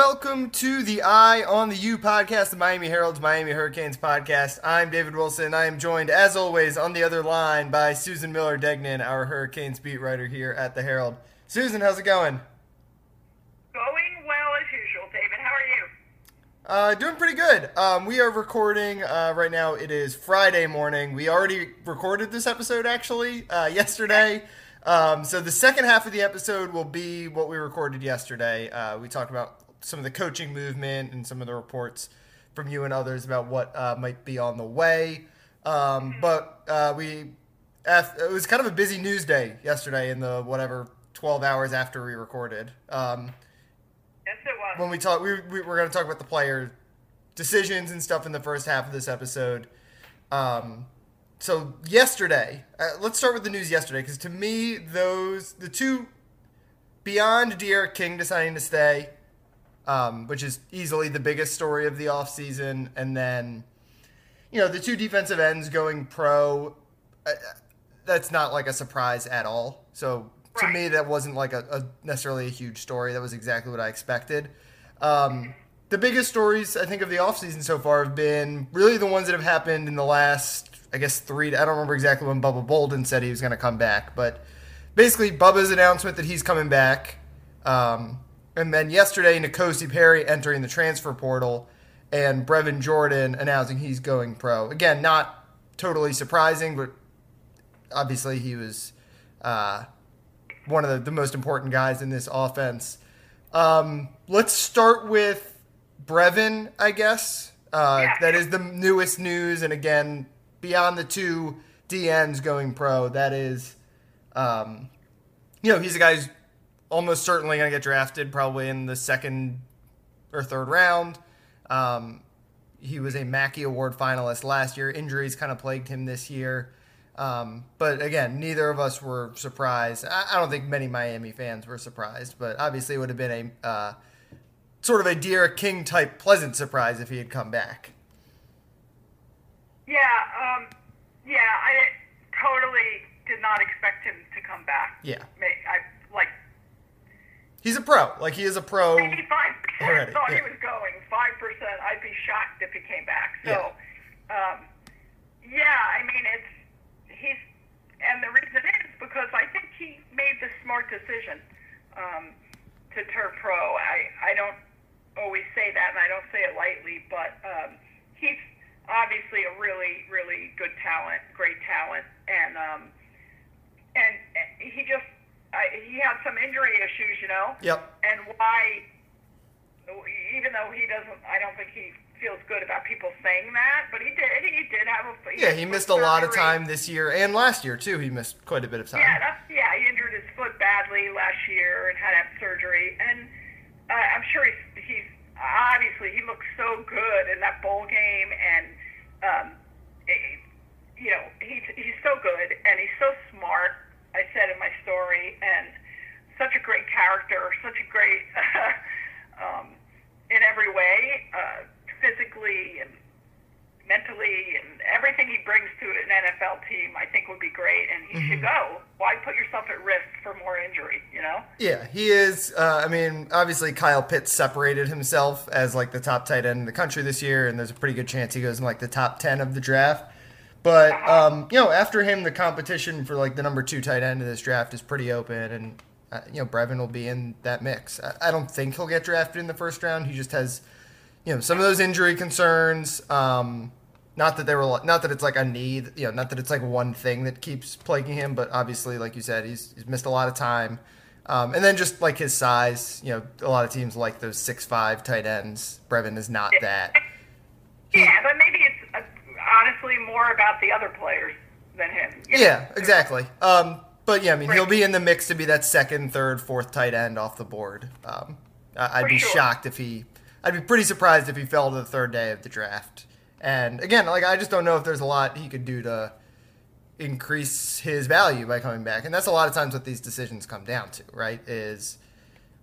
welcome to the Eye on the U podcast, the Miami Herald's Miami Hurricanes podcast. I'm David Wilson. I am joined, as always, on the other line by Susan Miller Degnan, our Hurricanes beat writer here at the Herald. Susan, how's it going? Going well as usual, David. How are you? Uh, doing pretty good. Um, we are recording uh, right now. It is Friday morning. We already recorded this episode actually uh, yesterday. Um, so the second half of the episode will be what we recorded yesterday. Uh, we talked about some of the coaching movement and some of the reports from you and others about what uh, might be on the way. Um, but uh, we, it was kind of a busy news day yesterday in the whatever 12 hours after we recorded. Um, yes, it was. When we talk, we, we we're going to talk about the player decisions and stuff in the first half of this episode. Um, so yesterday, uh, let's start with the news yesterday because to me, those the two beyond D'Eriq King deciding to stay, um, which is easily the biggest story of the offseason, and then you know the two defensive ends going pro. Uh, that's not like a surprise at all. So to right. me, that wasn't like a, a, necessarily a huge story. That was exactly what I expected. Um, the biggest stories I think of the offseason so far have been really the ones that have happened in the last I guess three. I don't remember exactly when Bubba Bolden said he was going to come back, but basically Bubba's announcement that he's coming back, um, and then yesterday N'Kosi Perry entering the transfer portal, and Brevin Jordan announcing he's going pro. Again, not totally surprising, but obviously he was uh, one of the, the, most important guys in this offense. Um, let's start with Brevin, I guess. Uh. That is the newest news, and again, beyond the two DNs going pro, that is, um, you know, he's a guy who's almost certainly going to get drafted probably in the second or third round. Um, he was a Mackey Award finalist last year. Injuries kind of plagued him this year. Um, but again, neither of us were surprised. I, I, don't think many Miami fans were surprised, but obviously it would have been a uh, sort of a D'Eriq King type pleasant surprise if he had come back. Yeah, um, yeah, I totally did not expect him to come back. Yeah, I like. He's a pro. Like he is a pro. Eighty-five percent thought yeah. he was going. Five percent, I'd be shocked if he came back. So, yeah. Um, yeah, I mean it's he's, and the reason is because I think he made the smart decision um, to turn pro. I I don't always say that, and I don't say it lightly, but um, he's obviously a really, really good talent, great talent, and um, and he just I, he had some injury issues, you know. Yep. And why, even though he doesn't, I don't think he feels good about people saying that, but he did. He did have a. He yeah, he missed a lot of time this year and last year too. He missed quite a bit of time. Yeah, that's, yeah. He injured his foot badly last year and had to have surgery, and uh, I'm sure he's he's obviously he looked so good in that bowl game, and um, it, you know he's he's so good and he's so smart. I said in my story, and such a great character, such a great um, in every way, uh, physically and mentally and everything he brings to an NFL team, I think would be great, and he mm-hmm. should go. Why put yourself at risk for more injury? You know? Yeah, he is. Uh, I mean, obviously Kyle Pitts separated himself as like the top tight end in the country this year, and there's a pretty good chance he goes in like the top ten of the draft. But um, you know, after him, the competition for like the number two tight end of this draft is pretty open, and uh, you know, Brevin will be in that mix. I, I don't think he'll get drafted in the first round. He just has, you know, some of those injury concerns. Um, not that they were not that it's like a need, you know, not that it's like one thing that keeps plaguing him, but obviously, like you said, he's, he's missed a lot of time. Um, and then just like his size, you know, a lot of teams like those six five tight ends. Brevin is not that. Yeah, but maybe honestly more about the other players than him. Yeah, know? exactly. Um, but yeah, I mean, right. he'll be in the mix to be that second, third, fourth tight end off the board. Um, I'd For be sure. shocked if he. I'd be pretty surprised if he fell to the third day of the draft. And again, like I just don't know if there's a lot he could do to increase his value by coming back. And that's a lot of times what these decisions come down to, right? Is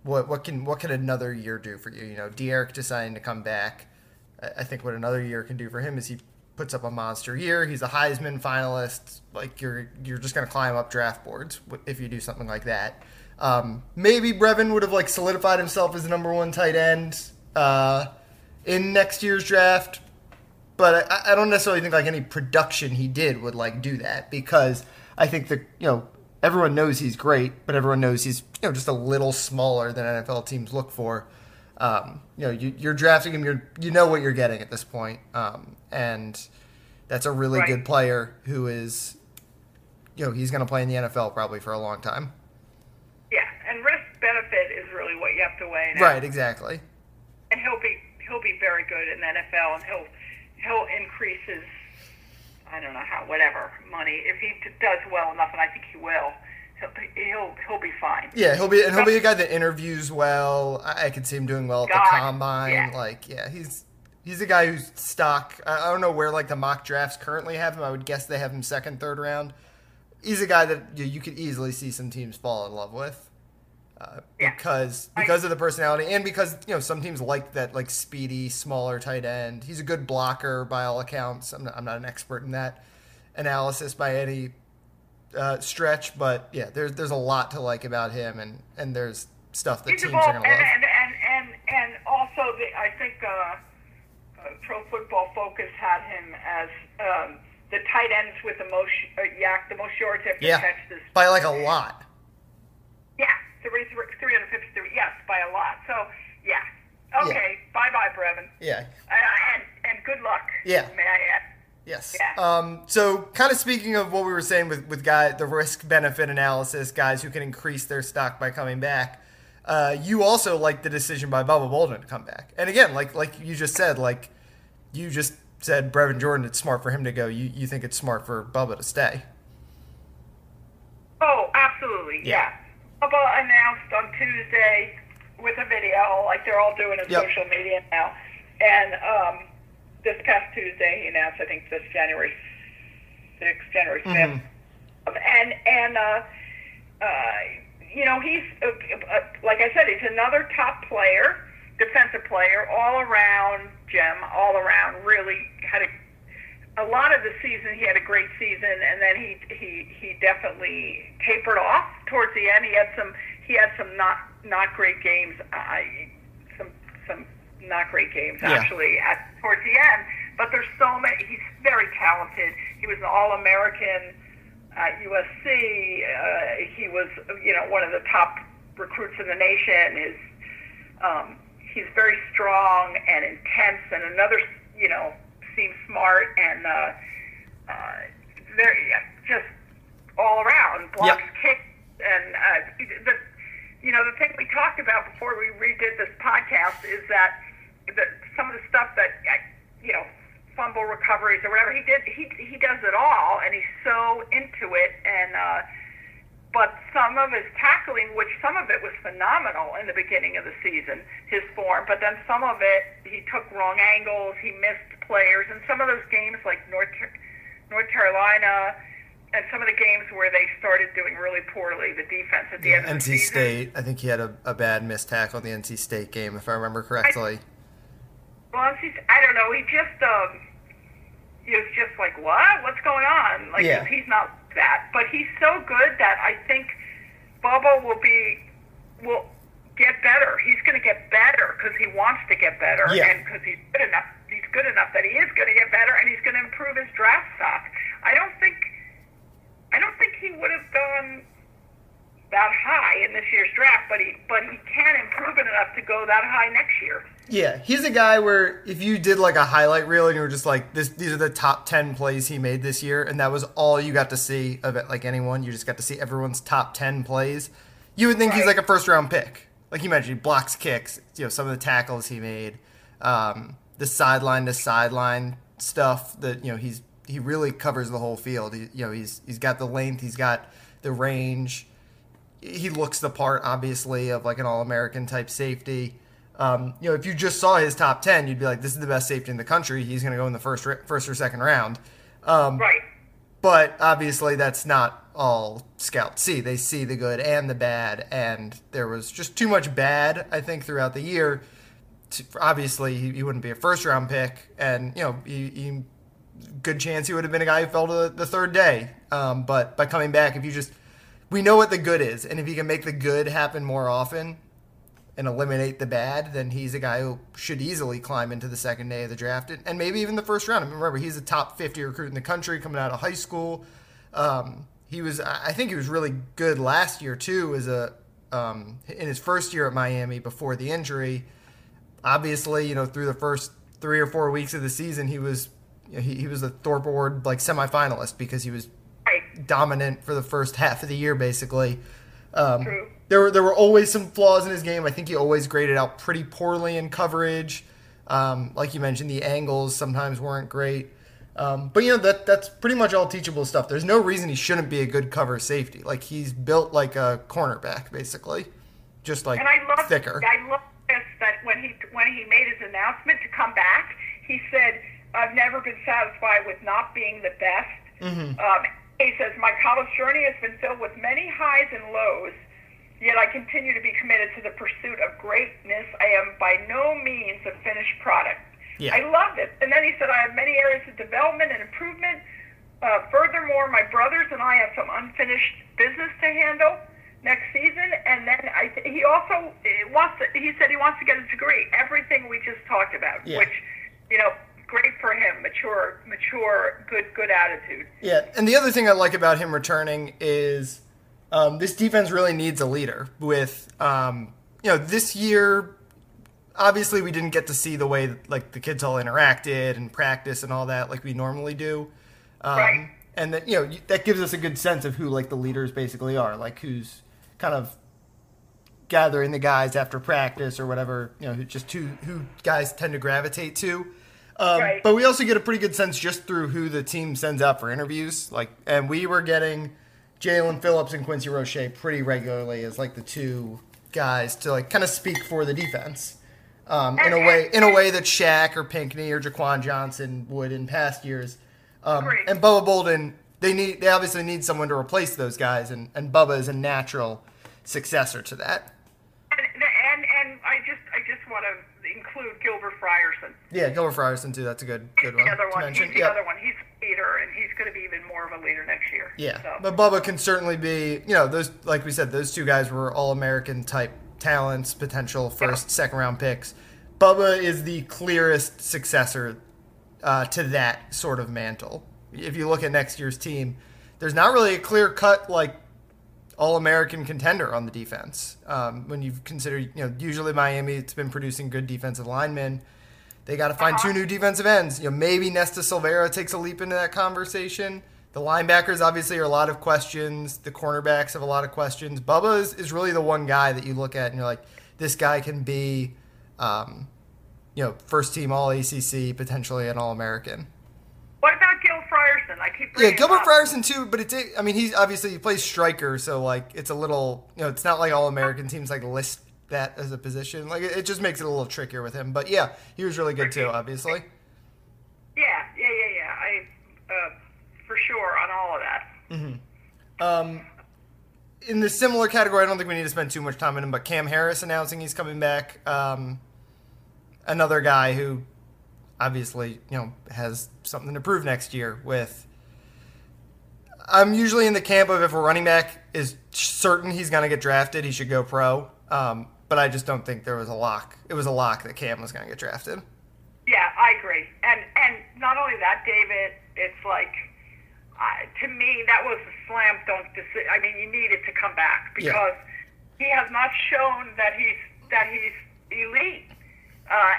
what what can what can another year do for you? You know, D'Eriq deciding to come back. I think what another year can do for him is he puts up a monster year. He's a Heisman finalist. Like you're you're just gonna climb up draft boards if you do something like that. Um, maybe Brevin would have like solidified himself as the number one tight end uh, in next year's draft, but I, I don't necessarily think like any production he did would like do that because I think that you know everyone knows he's great, but everyone knows he's you know just a little smaller than NFL teams look for. Um, you know, you, are drafting him. You're you know what you're getting at this point, um, and that's a really right. good player who is, you know, he's going to play in the NFL probably for a long time. Yeah, and risk benefit is really what you have to weigh. Now. Right, exactly. And he'll be he'll be very good in the NFL, and he'll he'll increase his I don't know how whatever money if he does well enough, and I think he will. He'll, he'll he'll be fine. Yeah, he'll be and he'll be a guy that interviews well. I, I could see him doing well at God, the combine. Yeah. Like, yeah, he's he's a guy who's stock. I, I don't know where like the mock drafts currently have him. I would guess they have him second, third round. He's a guy that you, you could easily see some teams fall in love with. Uh, yeah. because because of the personality and because you know some teams like that like speedy smaller tight end. He's a good blocker by all accounts. I'm not, I'm not an expert in that analysis by any uh, stretch, but yeah, there's there's a lot to like about him, and and there's stuff that He's teams are going to love. And and and and also the, I think uh, Pro Football Focus had him as. Um, the tight ends with the most uh, YAC, the most yards after yeah, catch this by like a lot. Yeah, three, 353, yes, by a lot. So, yeah. Okay, yeah. bye-bye, Brevin. Yeah. Uh, and, and good luck. Yeah. May I add? Yes. Yeah. Um, so, kind of speaking of what we were saying with with guy the risk benefit analysis, guys who can increase their stock by coming back. Uh, you also like the decision by Bubba Bolden to come back, and again, like like you just said, like you just said, Brevin Jordan, it's smart for him to go. You you think it's smart for Bubba to stay? Oh, absolutely. Yeah. yeah. Bubba announced on Tuesday with a video, like they're all doing in yep. social media now. And um, this past Tuesday, he announced, I think this January 6th, January 5th. Mm-hmm. And, and uh, uh, you know, he's, uh, uh, like I said, he's another top player, defensive player, all around gem, all around, really had a a lot of the season he had a great season, and then he he he definitely tapered off towards the end. He had some he had some not not great games. I some some not great games yeah. actually at towards the end. But there's so many. He's very talented. He was an All American at USC. Uh, he was you know one of the top recruits in the nation. Is um, he's very strong and intense, and another you know seems smart and uh, uh, very just all around blocks, yep. kicks, and uh, the you know the thing we talked about before we redid this podcast is that that some of the stuff that uh, you know fumble recoveries or whatever he did he he does it all and he's so into it and. uh but some of his tackling, which some of it was phenomenal in the beginning of the season, his form, but then some of it he took wrong angles, he missed players, and some of those games like North North Carolina and some of the games where they started doing really poorly, the defense at the yeah, end of the NC season. State, I think he had a, a bad missed tackle in the NC State game, if I remember correctly. I, well, NC, I don't know. He just um, he was just like, what? What's going on? Like yeah. he's not that, but he's so good that I think Bubba will be will get better. He's going to get better because he wants to get better yeah. and because he's good enough he's good enough that he is going to get better and he's going to improve his draft stock. I don't think I don't think he would have gone that high in this year's draft, but he but he can improve it enough to go that high next year. Yeah, he's a guy where if you did like a highlight reel and you were just like this, these are the top ten plays he made this year, and that was all you got to see of it. Like anyone, you just got to see everyone's top ten plays. You would think right. he's like a first round pick. Like you mentioned, he blocks kicks. You know some of the tackles he made. Um, the sideline to sideline stuff that you know he's he really covers the whole field. He, you know he's he's got the length, he's got the range. He looks the part, obviously, of like an all-American type safety. Um, you know, if you just saw his top ten, you'd be like, "This is the best safety in the country. He's going to go in the first first or second round." Um, right. But obviously, that's not all scouts see. They see the good and the bad, and there was just too much bad, I think, throughout the year to, obviously he, he, wouldn't be a first round pick, and you know, he, he, good chance he would have been a guy who fell to the, the third day. Um, but by coming back, if you just we know what the good is, and if he can make the good happen more often and eliminate the bad, then he's a guy who should easily climb into the second day of the draft and, and maybe even the first round. I mean, remember, he's a top 50 recruit in the country coming out of high school. Um, he was, I think, he was really good last year too, as a um, in his first year at Miami before the injury. Obviously, you know, through the first three or four weeks of the season, he was you know, he, he was a Thorpe Award like semifinalist because he was dominant for the first half of the year, basically. Um, True. There were there were always some flaws in his game. I think he always graded out pretty poorly in coverage. Um, like you mentioned, the angles sometimes weren't great. Um, but you know that that's pretty much all teachable stuff. There's no reason he shouldn't be a good cover safety. Like he's built like a cornerback, basically, just like And I love thicker. I love this that when he when he made his announcement to come back, he said, "I've never been satisfied with not being the best." Mm-hmm. Um, he says, "My college journey has been filled with many highs and lows." Yet I continue to be committed to the pursuit of greatness. I am by no means a finished product. Yeah. I loved it. And then he said, I have many areas of development and improvement. Uh, furthermore, my brothers and I have some unfinished business to handle next season. And then I th- he also wants to, he said he wants to get a degree. Everything we just talked about, Yeah. which, you know, great for him. Mature, mature, good, good attitude. Yeah, and the other thing I like about him returning is um, this defense really needs a leader. With um, you know, this year, obviously we didn't get to see the way like the kids all interacted and practice and all that like we normally do. Um, Right. And that you know that gives us a good sense of who like the leaders basically are, like who's kind of gathering the guys after practice or whatever. You know, who just who who guys tend to gravitate to. Um, Right. But we also get a pretty good sense just through who the team sends out for interviews. Like, and we were getting Jaelan Phillips and Quincy Roche pretty regularly as like the two guys to like kind of speak for the defense. Um, in a way, in a way that Shaq or Pinckney or Jaquan Johnson would in past years. Um, and Bubba Bolden, they need they obviously need someone to replace those guys, and, and Bubba is a natural successor to that. And, I just, I just want to include Gilbert Frierson. Yeah, Gilbert Frierson too. That's a good good one the other one. He's the Yep. other one. He's a leader, and he's going to be even more of a leader next year. Yeah, So. but Bubba can certainly be. You know, those like we said, those two guys were all American type talents, potential first, second round picks. Bubba is the clearest successor uh, to that sort of mantle. If you look at next year's team, there's not really a clear cut like all American contender on the defense. Um, when you consider, you know, usually Miami, it's been producing good defensive linemen. They got to find two new defensive ends. You know, maybe Nesta Silvera takes a leap into that conversation. The linebackers obviously are a lot of questions. The cornerbacks have a lot of questions. Bubba is, is really the one guy that you look at and you're like, this guy can be, um, you know, first team All ACC, potentially an All American. What about Gil Frierson? I keep Yeah, Gilbert. Frierson too, but it's I mean he's obviously he plays striker, so like it's a little you know it's not like all American teams like list that as a position. Like it, it just makes it a little trickier with him. But yeah, he was really good too, obviously. Yeah, yeah, yeah, yeah. I, uh, for sure, on all of that. Um, in the similar category, I don't think we need to spend too much time on him. But Cam Harris announcing he's coming back. Um, another guy who obviously you know has something to prove next year. With I'm usually in the camp of if a running back is certain he's going to get drafted, he should go pro. Um, but I just don't think there was a lock. It was a lock that Cam was going to get drafted. Yeah, I agree. And and not only that, David, it's like uh, to me that was a slam dunk decision. I mean, you needed to come back Yeah. because he has not shown that he's that he's elite. Uh,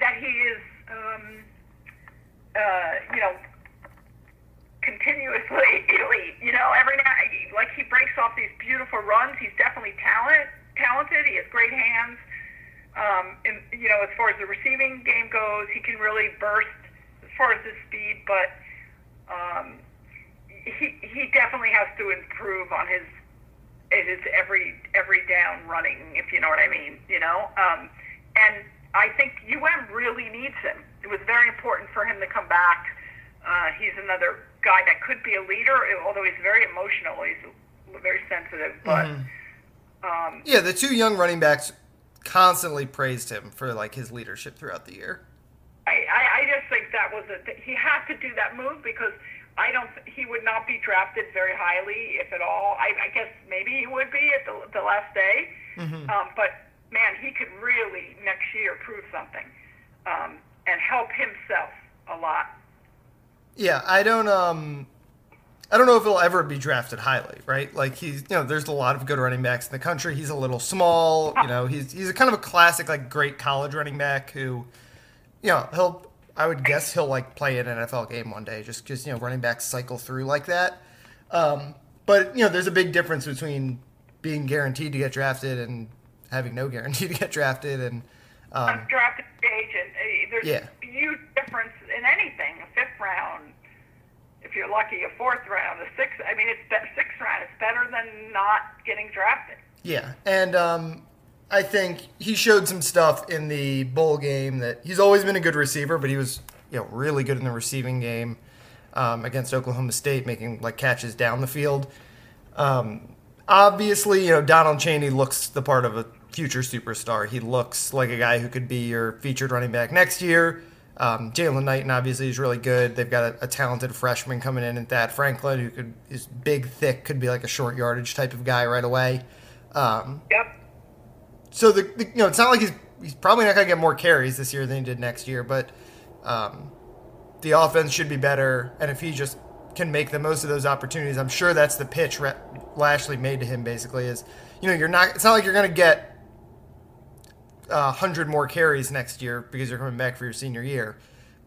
that he is, um, uh, you know, continuously elite. You know, every now like he breaks off these beautiful runs. He's definitely talent talented. He has great hands. Um, and you know, as far as the receiving game goes, he can really burst as far as his speed, but um, he he definitely has to improve on his his every every down running, if you know what I mean. You know, um, and I think UM really needs him. It was very important for him to come back. Uh, he's another guy that could be a leader, although he's very emotional. He's very sensitive, but. Um, Yeah, the two young running backs constantly praised him for like his leadership throughout the year. I, I, I just think that was a he had to do that move because I don't. He would not be drafted very highly, if at all. I, I guess maybe he would be at the, the last day. Mm-hmm. Um, but he could really next year prove something um, and help himself a lot. Yeah, I don't. Um, I don't know if he'll ever be drafted highly, right? Like he's, you know, there's a lot of good running backs in the country. He's a little small, you know. He's he's a kind of a classic, like great college running back who, you know, he'll I would guess he'll like play an NFL game one day, just because you know running backs cycle through like that. Um, but you know, there's a big difference between being guaranteed to get drafted and having no guarantee to get drafted. And um, drafted stage, and uh, there's yeah. a huge difference in anything. A fifth round, if you're lucky, a fourth round, a sixth. I mean, it's sixth round. It's better than not getting drafted. Yeah, and um, I think he showed some stuff in the bowl game that he's always been a good receiver, but he was you know really good in the receiving game um, against Oklahoma State, making like catches down the field. Um, obviously, you know Donald Chaney looks the part of a future superstar. He looks like a guy who could be your featured running back next year. Um, Jaylan Knighton obviously is really good. They've got a, a, talented freshman coming in at Thad Franklin who could is big, thick, could be like a short yardage type of guy right away. Um, yep so the, the, you know it's not like he's he's probably not going to get more carries this year than he did next year, but um, the offense should be better, and if he just can make the most of those opportunities, I'm sure that's the pitch Lashlee made to him. Basically, is you know you're not. It's not like you're going to get a hundred more carries next year because you're coming back for your senior year,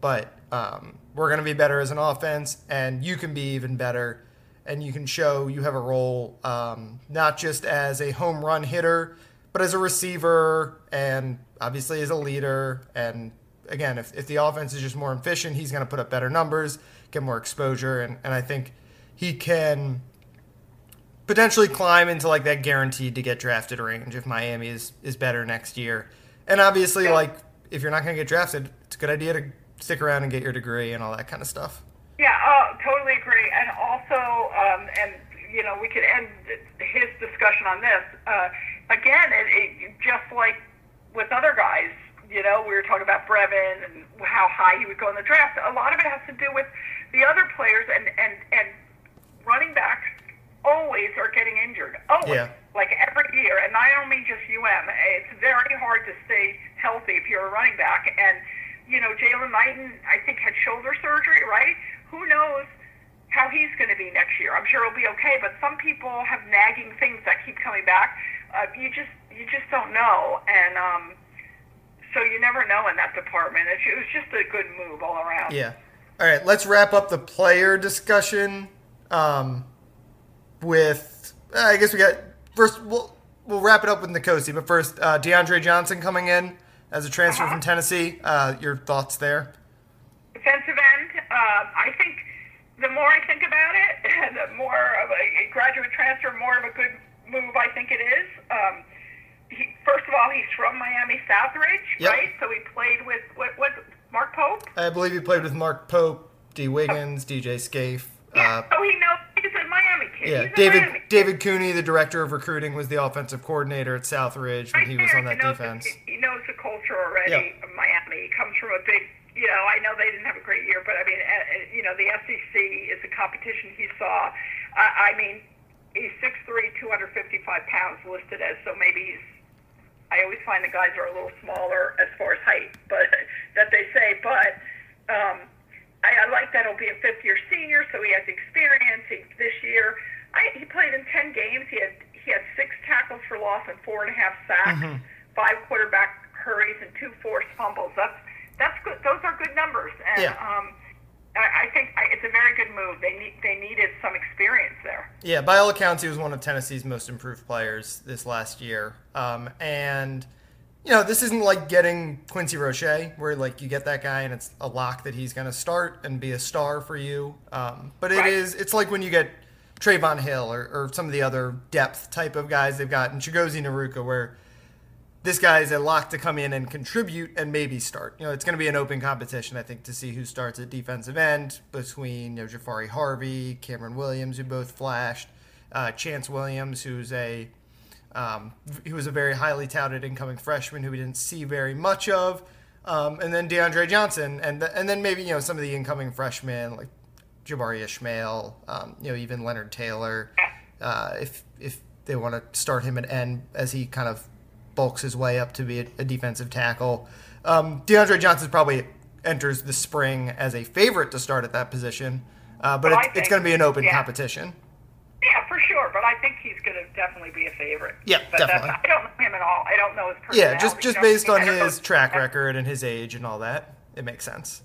but um, we're going to be better as an offense, and you can be even better, and you can show you have a role um, not just as a home run hitter but as a receiver and obviously as a leader. And again, if, if the offense is just more efficient, he's going to put up better numbers, get more exposure. And, and I think he can potentially climb into like that guaranteed to get drafted range if Miami is, is better next year. And obviously, yeah. like, if you're not going to get drafted, it's a good idea to stick around and get your degree and all that kind of stuff. Yeah, uh, totally agree. And also, um, and you know, we could end his discussion on this. Uh, again, it, it, just like with other guys, you know, we were talking about Brevin and how high he would go in the draft. A lot of it has to do with the other players and and and running backs always are getting injured. Always, yeah. like every year. And I don't mean just UM. It's very hard to stay healthy if you're a running back. And you know, Jaylan Knighton, I think, had shoulder surgery. Right? Who knows? how he's going to be next year. I'm sure he'll be okay, but some people have nagging things that keep coming back uh, you just you just don't know, and um, so you never know in that department. It, it was just a good move all around. Yeah. All right, let's wrap up the player discussion um, with. Uh, I guess we got first. We'll we'll wrap it up with N'Kosi, but first, uh, DeAndre Johnson coming in as a transfer uh-huh. from Tennessee. Uh, your thoughts there? Defensive end. Uh, I think the more I think about it, the more of a graduate transfer, more of a good move I think it is. Um, he, first of all, he's from Miami Southridge, yep. right? So he played with what, what Mark Pope. I believe he played with Mark Pope, Dee Wiggins, oh. DJ Scaife. Yeah, uh, so he knows he's a Miami kid. Yeah, he's David Miami David Cooney, the director of recruiting, was the offensive coordinator at Southridge when right he was on that he defense. The, he knows the culture already yep. of Miami. He comes from a big, you know, I know they didn't have a great year, but I mean, you know, the SEC is a competition he saw. Uh, I mean, he's 6'3", 255 pounds listed as, so maybe he's, I always find the guys are a little smaller as far as height, but that they say, but um, I, I like that he'll be a fifth year senior, so he has experience he, this year. I, he played in 10 games. He had, he had six tackles for loss and four and a half sacks, mm-hmm. five quarterback hurries, and two forced fumbles. That's, that's good. Those are good numbers. And, yeah. um, I think it's a very good move. They need they needed some experience there. Yeah, by all accounts, he was one of Tennessee's most improved players this last year. Um, and you know, this isn't like getting Quincy Roche, where like you get that guy and it's a lock that he's going to start and be a star for you. Um, but it right. is it's like when you get Trevon Hill or, or, some of the other depth type of guys they've got, in Chigozie Nnoruka, where this guy is a lock to come in and contribute and maybe start. You know, it's going to be an open competition, I think, to see who starts at defensive end between you know Jahfari Harvey, Cameron Williams, who both flashed, uh, Chantz Williams, who's a um, he was a very highly touted incoming freshman who we didn't see very much of, um, and then DeAndre Johnson, and the, and then maybe you know some of the incoming freshmen like Jabari Ishmael, um, you know, even Leonard Taylor, uh, if if they want to start him at end as he kind of bulks his way up to be a, a defensive tackle. Um, DeAndre Johnson probably enters the spring as a favorite to start at that position, uh, but Well, I it's, it's going to be an open yeah. competition. For sure. But I think he's going to definitely be a favorite. Yeah, but definitely. I don't know him at all. I don't know his personality. Yeah, just just based on his track record and his age and all that, it makes sense.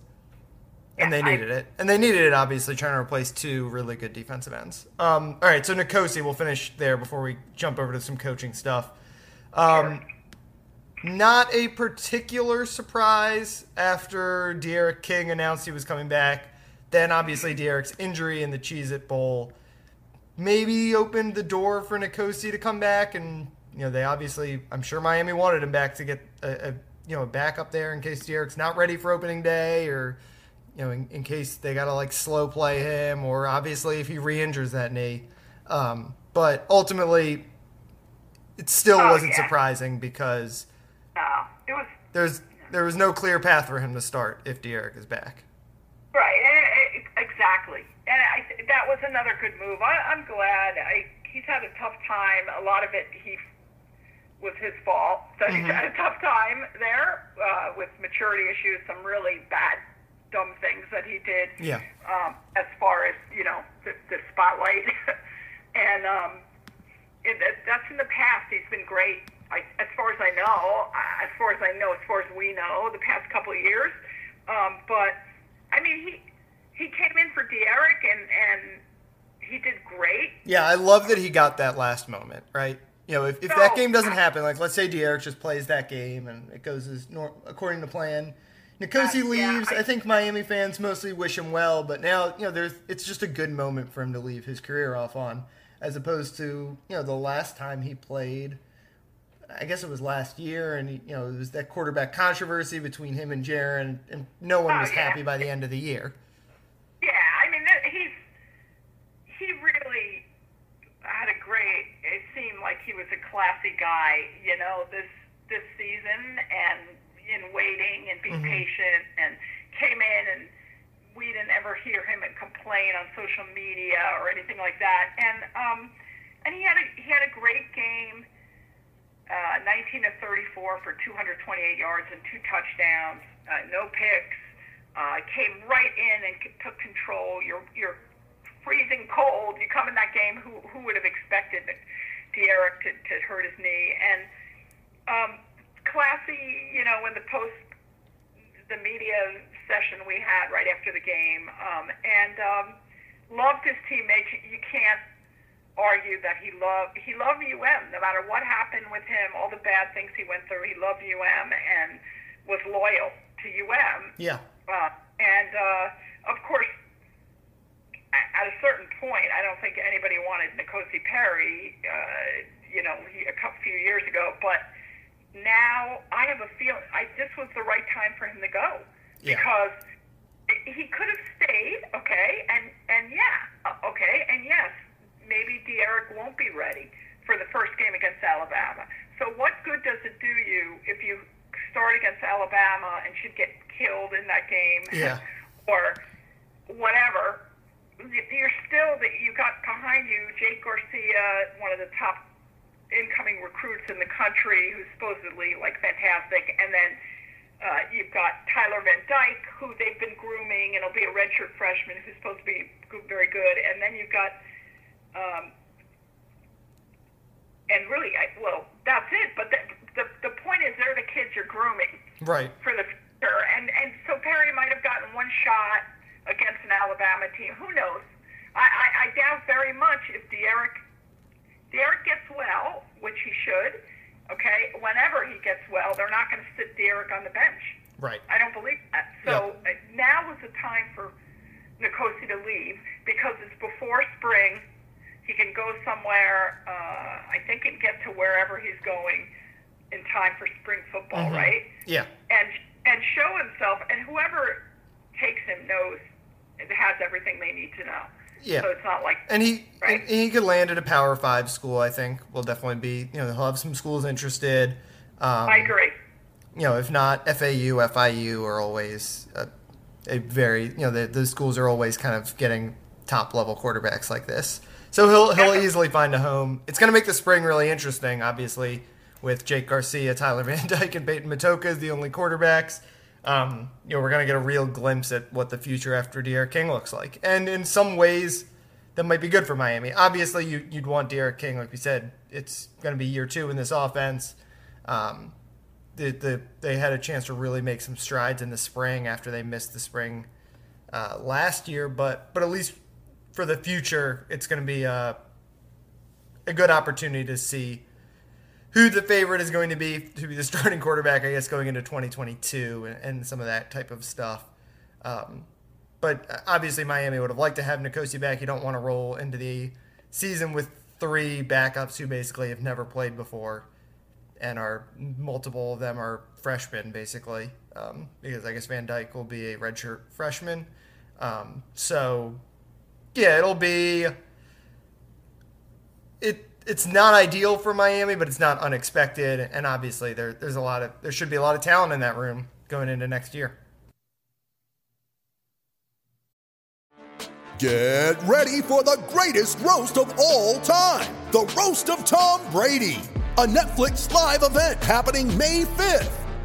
And Yeah, they I- needed it, and they needed it obviously trying to replace two really good defensive ends. Um, all right, so N'Kosi, we'll finish there before we jump over to some coaching stuff. Um, not a particular surprise after D'Eriq King announced he was coming back. Then obviously D'Eriq's injury in the Cheez It Bowl maybe opened the door for N'Kosi to come back, and you know they obviously I'm sure Miami wanted him back to get a, a you know a backup there in case D'Eriq's not ready for opening day, or you know in, in case they gotta like slow play him, or obviously if he re-injures that knee. Um, but ultimately, it still Oh, wasn't yeah. surprising because No, it was there's there was no clear path for him to start if D'Eriq is back. right. And I, that was another good move. I, I'm glad. I, he's had a tough time. A lot of it he was his fault. So he's had a tough time there uh, with maturity issues. Some really bad, dumb things that he did. Yeah. um, as far as you know the, the spotlight, and um, it, that's in the past. He's been great. I, as far as I know, uh, as far as I know, as far as we know, the past couple of years. Um, but I mean, he he came in for De'Aaron and and he did great. Yeah, I love that he got that last moment, right? You know, if, if that game doesn't happen, like let's say De'Aaron just plays that game and it goes as nor- according to plan, N'Kosi Uh, yeah, leaves. I- I think Miami fans mostly wish him well, but now you know there's it's just a good moment for him to leave his career off on, as opposed to you know the last time he played. I guess it was last year, and he, you know it was that quarterback controversy between him and Jarren, and no one was yeah. happy by the end of the year. Yeah, I mean that- he's he really had a great. It seemed like he was a classy guy, you know, this this season, and in waiting and being patient, and came in and we didn't ever hear him complain on social media or anything like that, and um, and he had a he had a great game. Uh, 19 to 34 for 228 yards and two touchdowns, uh, no picks. Uh, came right in and c- took control. You're you're freezing cold. You come in that game. Who who would have expected De'Aaron to, to hurt his knee? And um, classy, you know, when the post the media session we had right after the game, um, and um, loved his teammates. You, you can't argue that he loved he loved UM. No matter what happened with him, all the bad things he went through, he loved UM and was loyal to UM. Yeah, Uh, and uh, of course, at a certain point, I don't think anybody wanted N'Kosi Perry, uh, you know, he, a couple few years ago. But now I have a feeling I, this was the right time for him to go Yeah. because he could have stayed, okay, and and yeah, uh, okay, and yes, maybe De'Aaron won't be ready for the first game against Alabama. So what good does it do you if you start against Alabama and should get killed in that game? Yeah. or whatever. You're still that you got behind you Jake Garcia, one of the top incoming recruits in the country, who's supposedly like fantastic, and then uh, you've got Tyler Van Dyke, who they've been grooming, and he'll be a redshirt freshman who's supposed to be very good, and then you've got. Um, and really, I, well, that's it. But the, the the point is, they're the kids you're grooming right. for the future. And and so Perry might have gotten one shot against an Alabama team. Who knows? I, I, I doubt very much if De'Aaron De'Aaron gets well, which he should. Okay, whenever he gets well, they're not going to sit De'Aaron on the bench. Right. I don't believe that. So uh, now is the time for N'Kosi to leave because it's before spring. He can go somewhere. Uh, I think and get to wherever he's going in time for spring football, right? Yeah. and and show himself, and whoever takes him knows has everything they need to know. Yeah. So it's not like And he Right. and he could land at a Power Five school. I think will definitely be. You know, he'll have some schools interested. Um, I agree. You know, if not FAU, FIU are always uh, a very you know the, the schools are always kind of getting top level quarterbacks like this. So he'll he'll easily find a home. It's going to make the spring really interesting, obviously, with Jake Garcia, Tyler Van Dyke, and Peyton Matocha as the only quarterbacks. Um, you know, we're going to get a real glimpse at what the future after D'Eriq King looks like, and in some ways, that might be good for Miami. Obviously, you, would want D'Eriq King, like we said, it's going to be year two in this offense. Um, the, the, they had a chance to really make some strides in the spring after they missed the spring uh, last year, but but at least for the future, it's going to be a, a good opportunity to see who the favorite is going to be to be the starting quarterback, I guess, going into 2022 and, and some of that type of stuff. Um, but obviously, Miami would have liked to have N'Kosi back. You don't want to roll into the season with three backups who basically have never played before and are multiple of them are freshmen, basically, um, because I guess Van Dyke will be a redshirt freshman. Um, so yeah, it'll be it it's not ideal for Miami, but it's not unexpected. And obviously, there there's a lot of there should be a lot of talent in that room going into next year. Get ready for the greatest roast of all time the roast of Tom Brady, a Netflix live event happening May 5th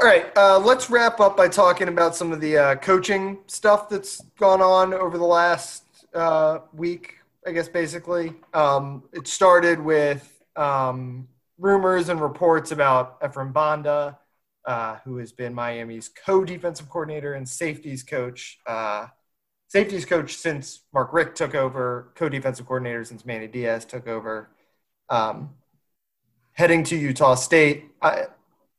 All right, uh, let's wrap up by talking about some of the uh, coaching stuff that's gone on over the last uh, week. I guess basically, um, it started with um, rumors and reports about Ephraim Banda, uh, who has been Miami's co-defensive coordinator and safeties coach. Uh, safeties coach since Mark Richt took over, co-defensive coordinator since Manny Diaz took over. Um, heading to Utah State. I,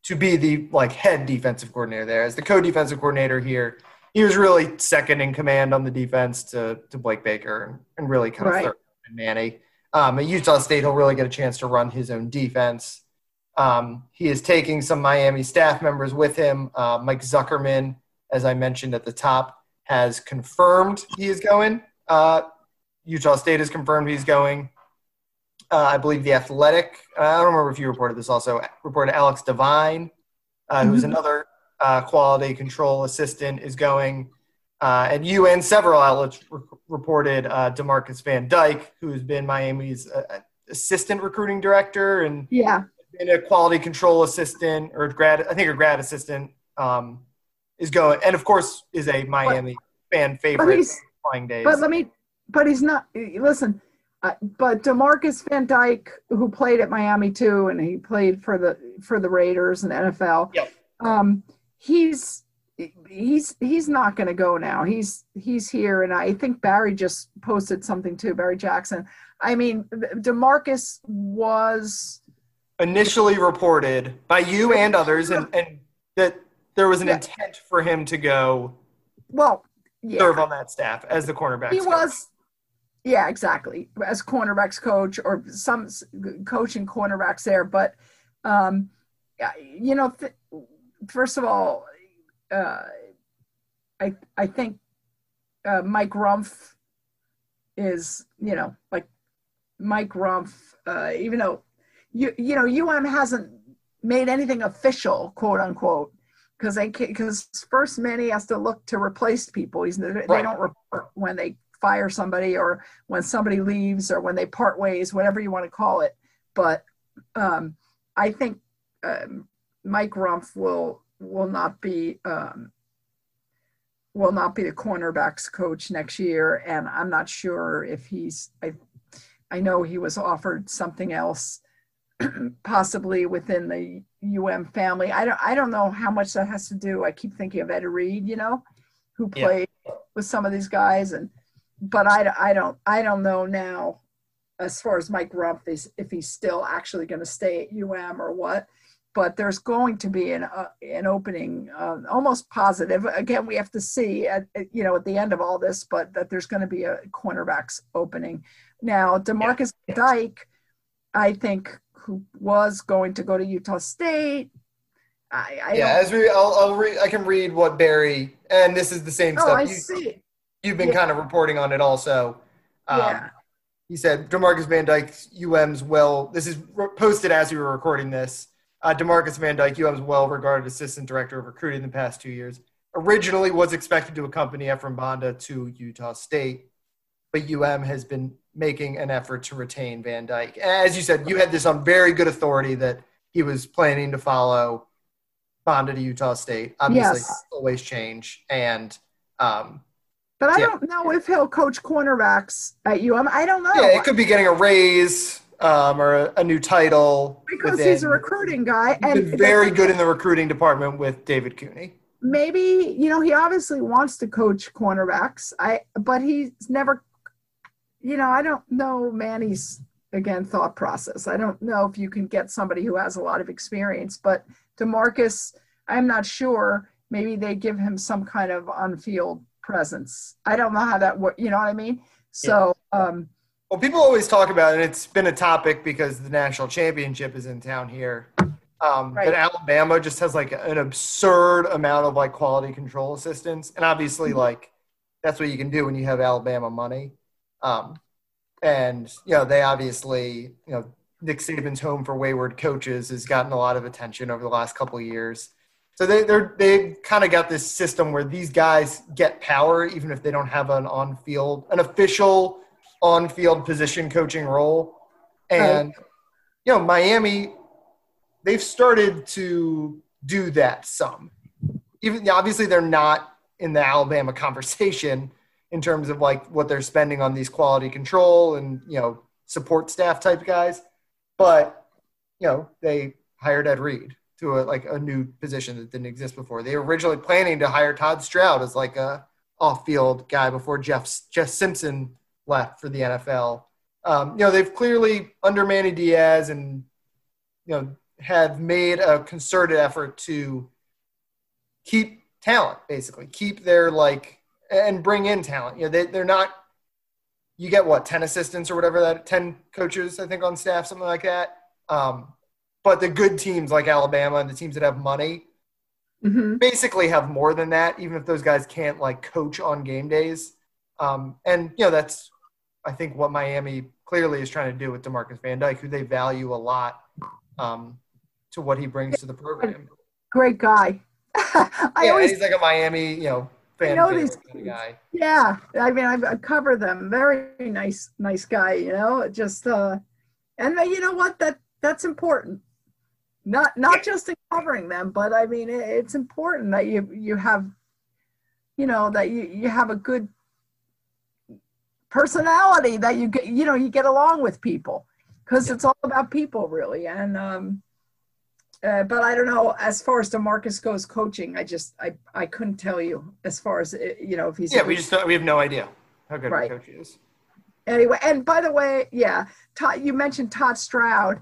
to be the like head defensive coordinator there. As the co-defensive coordinator here, he was really second in command on the defense to, to Blake Baker and, and really kind of right. third in Manny. Um, at Utah State, he'll really get a chance to run his own defense. Um, he is taking some Miami staff members with him. Uh, Mike Zuckerman, as I mentioned at the top, has confirmed he is going. Uh, Utah State has confirmed he's going. Uh, I believe the Athletic. Uh, I don't remember if you reported this. Also reported Alex Devine, uh, who's mm-hmm. another uh, quality control assistant, is going. Uh, and you and several outlets re- reported uh, Demarcus Van Dyke, who's been Miami's assistant recruiting director and yeah, been a quality control assistant or grad. I think a grad assistant um, is going, and of course is a Miami but, fan favorite. But, days. but let me. But he's not. Listen uh, but Demarcus Van Dyke, who played at Miami too, and he played for the for the Raiders and NFL. Yep. Um, he's he's he's not going to go now. He's he's here, and I think Barry just posted something too. Barry Jackson. I mean, Demarcus was initially reported by you and others, and, and that there was an yeah. intent for him to go. Well, yeah. serve on that staff as the cornerback. He coach. was yeah, exactly. As cornerbacks coach or some coaching cornerbacks there, but um, you know, th- first of all, uh, I I think uh, Mike Rumph is you know like Mike Rumph, uh, even though you you know UM hasn't made anything official, quote unquote, because they because first Manny has to look to replace people. He's they right. don't report when they fire somebody or when somebody leaves or when they part ways, whatever you want to call it. But um, I think um, Mike Rumph will will not be um, will not be the cornerbacks coach next year, and I'm not sure if he's. I, I know he was offered something else, possibly within the UM family. I don't I don't know how much that has to do. I keep thinking of Ed Reed, you know, who Yeah. played with some of these guys, and but I, I don't I don't know now as far as Mike Rumpf is if he's still actually going to stay at UM or what. But there's going to be an uh, an opening, uh, almost positive. Again, we have to see at you know at the end of all this, but that there's going to be a cornerbacks opening. Now, Demarcus Dyke, I think, who was going to go to Utah State. I, I yeah, as we, I'll, I'll read. I can read what Barry, and this is the same oh, stuff. I you, see. You've been Yeah. kind of reporting on it also. Um, yeah, He said Demarcus Van Dyke, UM's well. This is re- posted as we were recording this. Uh, Demarcus Van Dyke, UM's well-regarded assistant director of recruiting the past two years, originally was expected to accompany Ephraim Banda to Utah State, but UM has been making an effort to retain Van Dyke. As you said, you had this on very good authority that he was planning to follow Banda to Utah State. Obviously, Yes. always change, and um, but I yeah. don't know if he'll coach cornerbacks at UM. I don't know. Yeah, it could be getting a raise um, or a, a new title. because within- he's a recruiting guy He's and very good in the recruiting department with David Cooney. maybe you know he obviously wants to coach cornerbacks i but he's never you know i don't know manny's again thought process i don't know if you can get somebody who has a lot of experience but demarcus i'm not sure maybe they give him some kind of on-field presence i don't know how that works you know what i mean so um Well, people always talk about, and it's been a topic because the national championship is in town here. Um, Right. But Alabama just has like an absurd amount of like quality control assistance, and obviously, like that's what you can do when you have Alabama money. Um, and you know, they obviously, you know, Nick Saban's home for wayward coaches has gotten a lot of attention over the last couple of years. So they they're they kind of got this system where these guys get power even if they don't have an on field an official on field position coaching role. And you know, Miami they've started to do that some. Even obviously they're not in the Alabama conversation in terms of like what they're spending on these quality control and you know support staff type guys, but you know they hired Ed Reed to a, like a new position that didn't exist before. They were originally planning to hire Todd Stroud as like a off-field guy before Jess Jess Simpson left for the NFL. Um, you know they've clearly under Manny Diaz and you know have made a concerted effort to keep talent basically keep their like and bring in talent you know they, they're not you get what 10 assistants or whatever that 10 coaches i think on staff something like that um, but the good teams like alabama and the teams that have money mhm. basically have more than that even if those guys can't like coach on game days um, and you know that's i think what miami clearly is trying to do with demarcus van dyke who they value a lot um, to what he brings to the program great guy i yeah, always he's like a Miami, you know, fan know kind of guy. Yeah, I mean, I've, I cover them. Very nice, nice guy. You know, just uh, and uh, you know what? That that's important. Not not just in covering them, but I mean, it, it's important that you you have, you know, that you you have a good personality that you get. You know, you get along with people because it's all about people, really. And um, uh, but I don't know as far as Demarcus goes coaching. I just I I couldn't tell you as far as uh, you know if he's Yeah, we just we have no idea how good Right. a coach he is. anyway and by the way yeah todd you mentioned todd stroud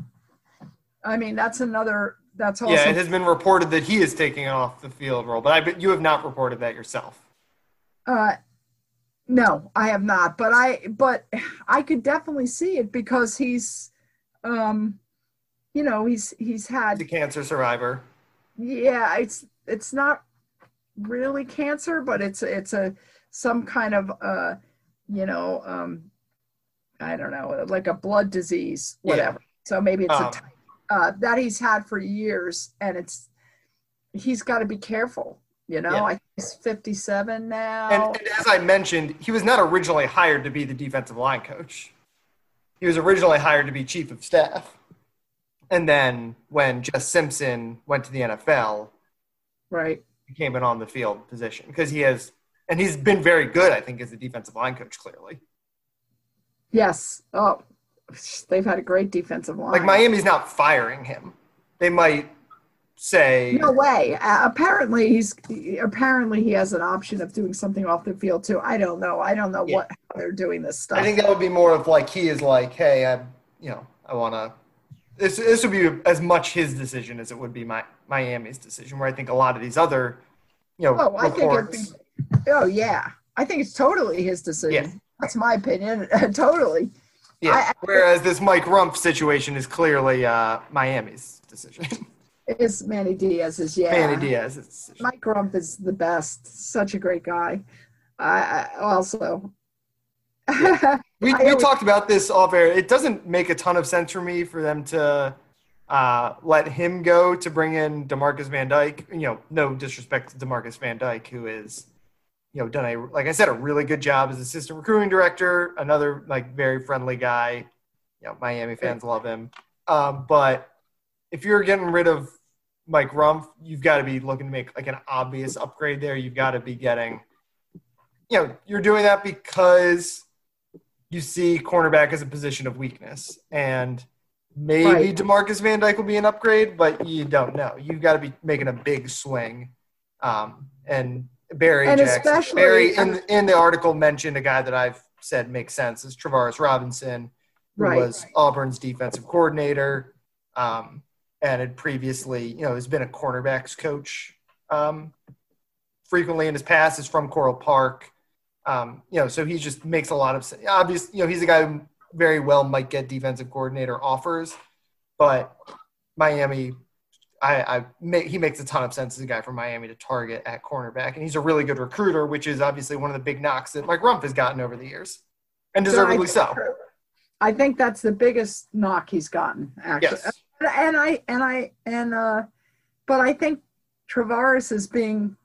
i mean that's another that's also Yeah, it has been reported that he is taking off the field role, but I bet you have not reported that yourself. uh no i have not but i but i could definitely see it because he's um you know he's he's had The cancer survivor. yeah it's it's not really cancer but it's it's a some kind of uh you know um i don't know like a blood disease Yeah. whatever so maybe it's a Um, type uh, that he's had for years, and it's he's got to be careful. You know, Yeah. I he's 57 now. And, and as I mentioned, he was not originally hired to be the defensive line coach. He was originally hired to be chief of staff. And then when Jess Simpson went to the NFL, right. became an on the field position because he has, and he's been very good, I think, as a defensive line coach, clearly. Yes. Oh, they've had a great defensive line. Like Miami's not firing him. They might say No way. Uh, apparently, he's apparently he has an option of doing something off the field too. I don't know. I don't know Yeah. what how they're doing this stuff. I think that would be more of like he is like, hey, I, you know, I want to. This this would be as much his decision as it would be my Miami's decision. Where I think a lot of these other, you know, Oh, I think it'd reports. be, oh yeah, I think it's totally his decision. Yeah. That's my opinion. totally. Yeah. I- I- Whereas this Mike Rumpf situation is clearly uh, Miami's decision. It's Manny Diaz's. Yeah. Manny Diaz's decision. Mike Rumpf is the best. Such a great guy. I, I also. We, we always- talked about this off air. It doesn't make a ton of sense for me for them to uh, let him go to bring in Demarcus Van Dyke. You know, no disrespect to Demarcus Van Dyke, who is, you know, done a like I said, a really good job as assistant recruiting director. Another like very friendly guy. You know, Miami fans love him. Um, but if you're getting rid of Mike Rumpf, you've got to be looking to make like an obvious upgrade there. You've got to be getting, you know, you're doing that because you see cornerback as a position of weakness. And maybe Right. Demarcus Van Dyke will be an upgrade, but you don't know. You've got to be making a big swing. Um, and Barry And Jackson, especially- Barry in, in the article mentioned a guy that I've said makes sense is Travaris Robinson, who Right. was Auburn's defensive coordinator. Um, and had previously, you know, has been a cornerbacks coach um, frequently in his past. Is from Coral Park, um, you know, so he just makes a lot of sense. Obviously, you know, he's a guy who very well might get defensive coordinator offers, but Miami, I, I ma- he makes a ton of sense as a guy from Miami to target at cornerback, and he's a really good recruiter, which is obviously one of the big knocks that Mike Rumpf has gotten over the years, and deservedly so. I think that's the biggest knock he's gotten, actually. Yes. And I and I and uh, but I think Travaris is being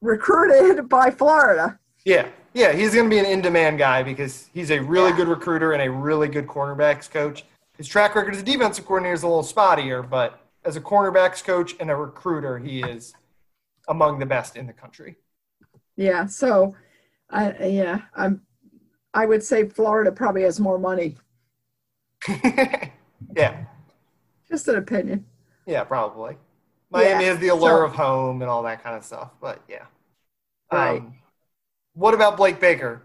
recruited by Florida. Yeah, yeah, he's going to be an in-demand guy because he's a really Yeah. good recruiter and a really good cornerbacks coach. His track record as a defensive coordinator is a little spottier, but as a cornerbacks coach and a recruiter, he is among the best in the country. Yeah. So, I yeah I'm. I would say Florida probably has more money. yeah, Just an opinion. yeah, probably. Miami Yeah, has the allure so- of home and all that kind of stuff, but yeah. Right. Um, what about Blake Baker?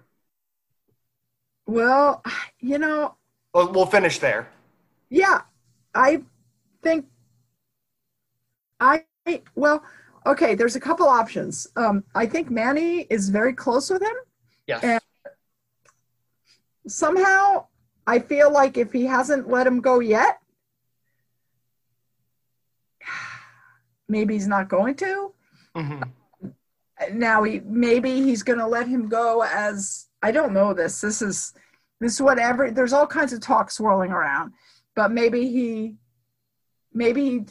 Well, you know, We'll, we'll finish there. Yeah, I think I well, okay. There's a couple options. Um, I think Manny is very close with him. Yes. And- Somehow, I feel like if he hasn't let him go yet, maybe he's not going to. Mhm. Now he maybe he's going to let him go as I don't know this. This is this is whatever. There's all kinds of talk swirling around, but maybe he maybe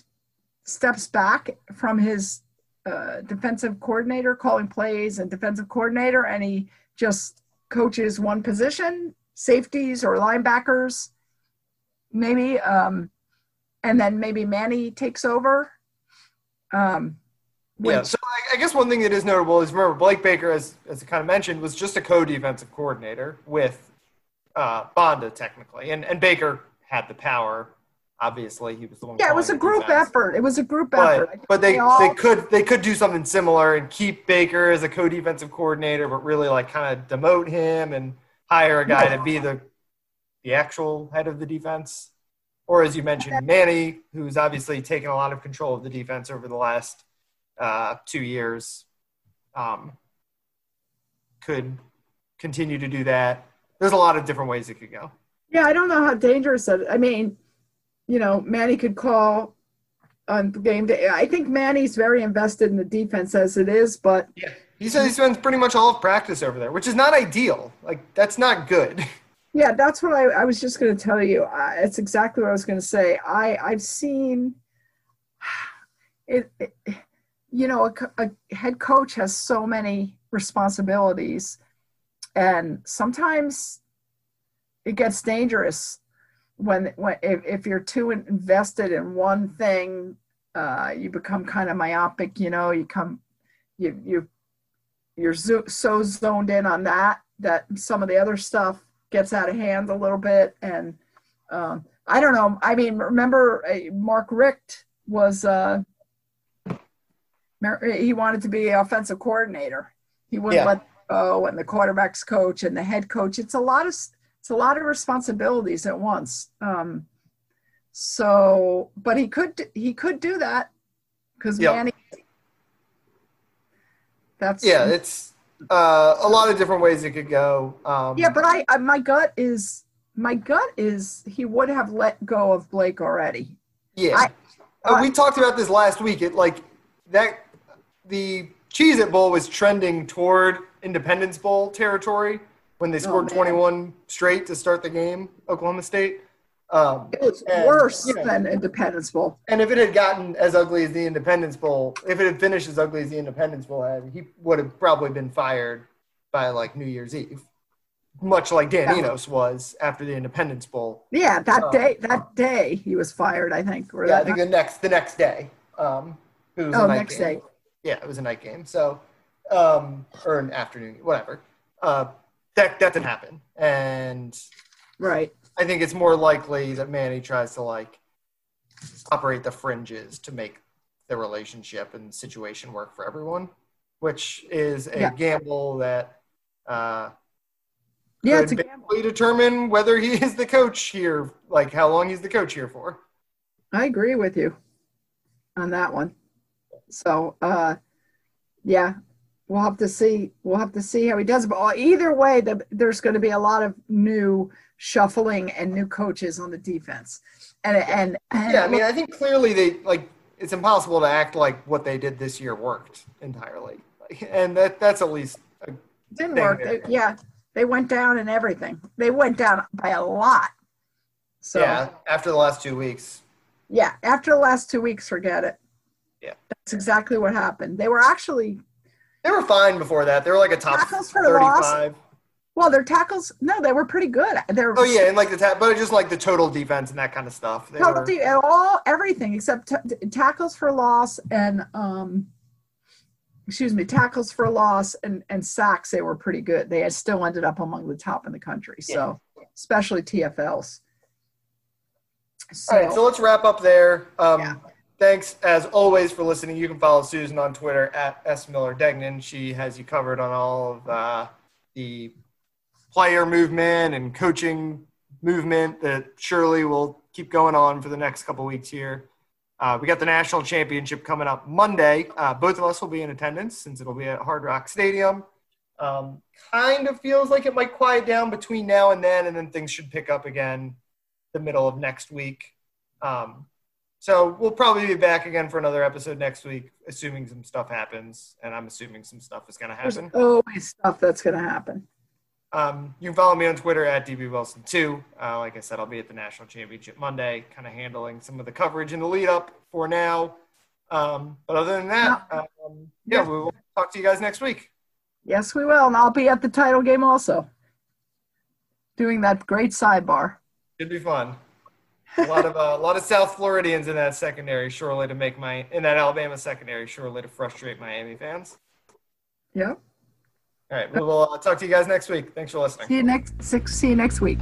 steps back from his uh, defensive coordinator calling plays and defensive coordinator, and he just coaches one position, safeties or linebackers, maybe, um, and then maybe Manny takes over. Um, Yeah. So I, guess one thing that is notable is remember Blake Baker, as as I kind of mentioned, was just a co-defensive coordinator with uh, Banda technically, and and Baker had the power. Obviously, he was the one. yeah, it was a group defense. effort. It was a group effort. But think but they all- they could they could do something similar and keep Baker as a co-defensive coordinator, but really like kind of demote him and hire a guy to be the the actual head of the defense. Or as you mentioned, Manny, who's obviously taken a lot of control of the defense over the last uh, two years, um, could continue to do that. There's a lot of different ways it could go. Yeah, I don't know how dangerous that. I mean, you know, Manny could call on game day. I think Manny's very invested in the defense as it is, but Yeah. He said he spends pretty much all of practice over there, which is not ideal. Like that's not good. yeah, that's what I, I was just going to tell you. I, it's exactly what I was going to say. I I've seen it. it you know, a, a head coach has so many responsibilities, and sometimes it gets dangerous when when if, if you're too invested in one thing uh, you become kind of myopic you know you come you you you're zo- so zoned in on that that some of the other stuff gets out of hand a little bit, and um, I don't know. I mean, remember uh, Mark Richt was uh, he wanted to be offensive coordinator. He wouldn't Yeah. let go, and the quarterbacks coach and the head coach. It's a lot of it's a lot of responsibilities at once. Um, so, but he could he could do that because Yep. Manny. That's Yeah, it's uh, a lot of different ways it could go. Um, Yeah, but I, I my gut is my gut is he would have let go of Blake already. Yeah. I- Uh, we talked about this last week. It like that the Cheez It Bowl was trending toward Independence Bowl territory when they scored Oh, 21 straight to start the game, Oklahoma State. Um, It was and, worse you know, than Independence Bowl. And if it had gotten as ugly as the Independence Bowl, if it had finished as ugly as the Independence Bowl had, he would have probably been fired by like New Year's Eve, much like Dan Yeah. Enos was after the Independence Bowl. Yeah, that Oh. day that day he was fired. I think. Yeah, I think the next the next day. Um, it was a oh, next game. day. Yeah, it was a night game. So, um, or an afternoon, whatever. Uh, that that didn't happen, and Right. I think it's more likely that Manny tries to like operate the fringes to make the relationship and situation work for everyone, which is a Yeah. gamble that uh, Yeah, could it's a gamble. basically determine whether he is the coach here, like how long he's the coach here for. I agree with you on that one. So, uh, yeah, we'll have to see. We'll have to see how he does. But uh, either way, the, there's going to be a lot of new shuffling and new coaches on the defense. And and, and Yeah, I mean, I think clearly they like it's impossible to act like what they did this year worked entirely, and that that's at least a, didn't work. They, yeah, they went down and everything. They went down by a lot. So yeah. After the last two weeks, yeah, after the last two weeks, forget it. Yeah. that's exactly what happened. They were actually they were fine before that. They were like a top Tackles for loss. thirty-five. well, their tackles. No, they were pretty good. They're Oh yeah, and like the ta- but just like the total defense and that kind of stuff. They total were, de- all everything except t- tackles for loss and um excuse me tackles for loss and and sacks they were pretty good they had still ended up among the top in the country so especially tfls so, All right, so let's wrap up there. Um, Yeah. Thanks as always for listening. You can follow Susan on Twitter at S Miller Degnan. She has you covered on all of uh, the player movement and coaching movement that surely will keep going on for the next couple weeks here. Uh, we got the national championship coming up Monday. Uh, both of us will be in attendance since it'll be at Hard Rock Stadium. Um, kind of feels like it might quiet down between now and then, and then things should pick up again the middle of next week. Um, so we'll probably be back again for another episode next week, assuming some stuff happens, and I'm assuming some stuff is going to happen. there's always stuff that's going to happen Um, you can follow me on Twitter at dbwilson2. Uh, like I said, I'll be at the national championship Monday, kind of handling some of the coverage in the lead up for now. Um, but other than that, um, yeah, we will talk to you guys next week. yes we will and i'll be at the title game also doing that great sidebar Should be fun. A lot of uh, a lot of South Floridians in that secondary, surely to make my in that Alabama secondary, surely to frustrate Miami fans. Yeah. All right, we will uh, talk to you guys next week. Thanks for listening. see you next see you next week